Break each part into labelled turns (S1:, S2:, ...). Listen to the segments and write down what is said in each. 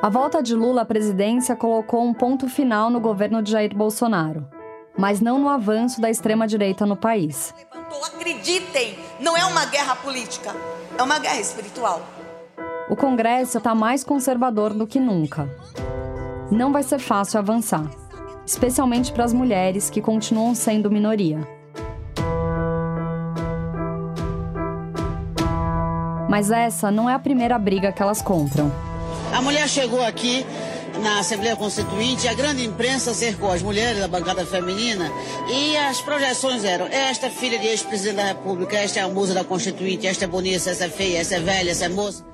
S1: A volta de Lula à presidência colocou um ponto final no governo de Jair Bolsonaro, mas não no avanço da extrema-direita no país.
S2: Acreditem, não é uma guerra política, é uma guerra espiritual.
S1: O Congresso está mais conservador do que nunca. Não vai ser fácil avançar, especialmente para as mulheres que continuam sendo minoria. Mas essa não é a primeira briga que elas compram.
S3: A mulher chegou aqui na Assembleia Constituinte, a grande imprensa cercou as mulheres da bancada feminina e as projeções eram: esta é filha de ex-presidente da República, esta é a musa da Constituinte, esta é bonita, essa é feia, essa é velha, essa é moça.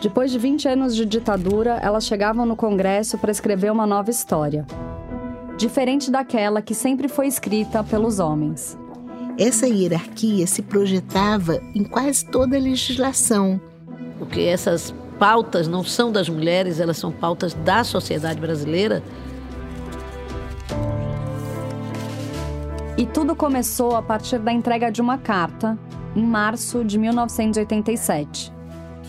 S1: Depois de 20 anos de ditadura, elas chegavam no Congresso para escrever uma nova história. Diferente daquela que sempre foi escrita pelos homens.
S4: Essa hierarquia se projetava em quase toda a legislação.
S5: Porque essas pautas não são das mulheres, elas são pautas da sociedade brasileira.
S1: E tudo começou a partir da entrega de uma carta, em março de 1987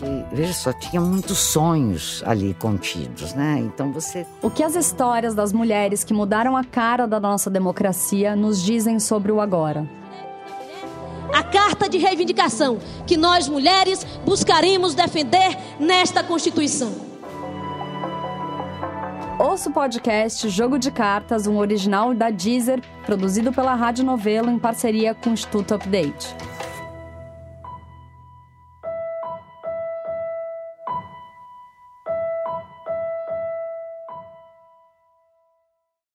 S6: que, veja só, tinha muitos sonhos ali contidos, né? Então você.
S1: O que as histórias das mulheres que mudaram a cara da nossa democracia nos dizem sobre o agora?
S7: A carta de reivindicação que nós mulheres buscaremos defender nesta Constituição.
S1: Ouça o podcast Jogo de Cartas, um original da Deezer, produzido pela Rádio Novelo em parceria com o Instituto Update.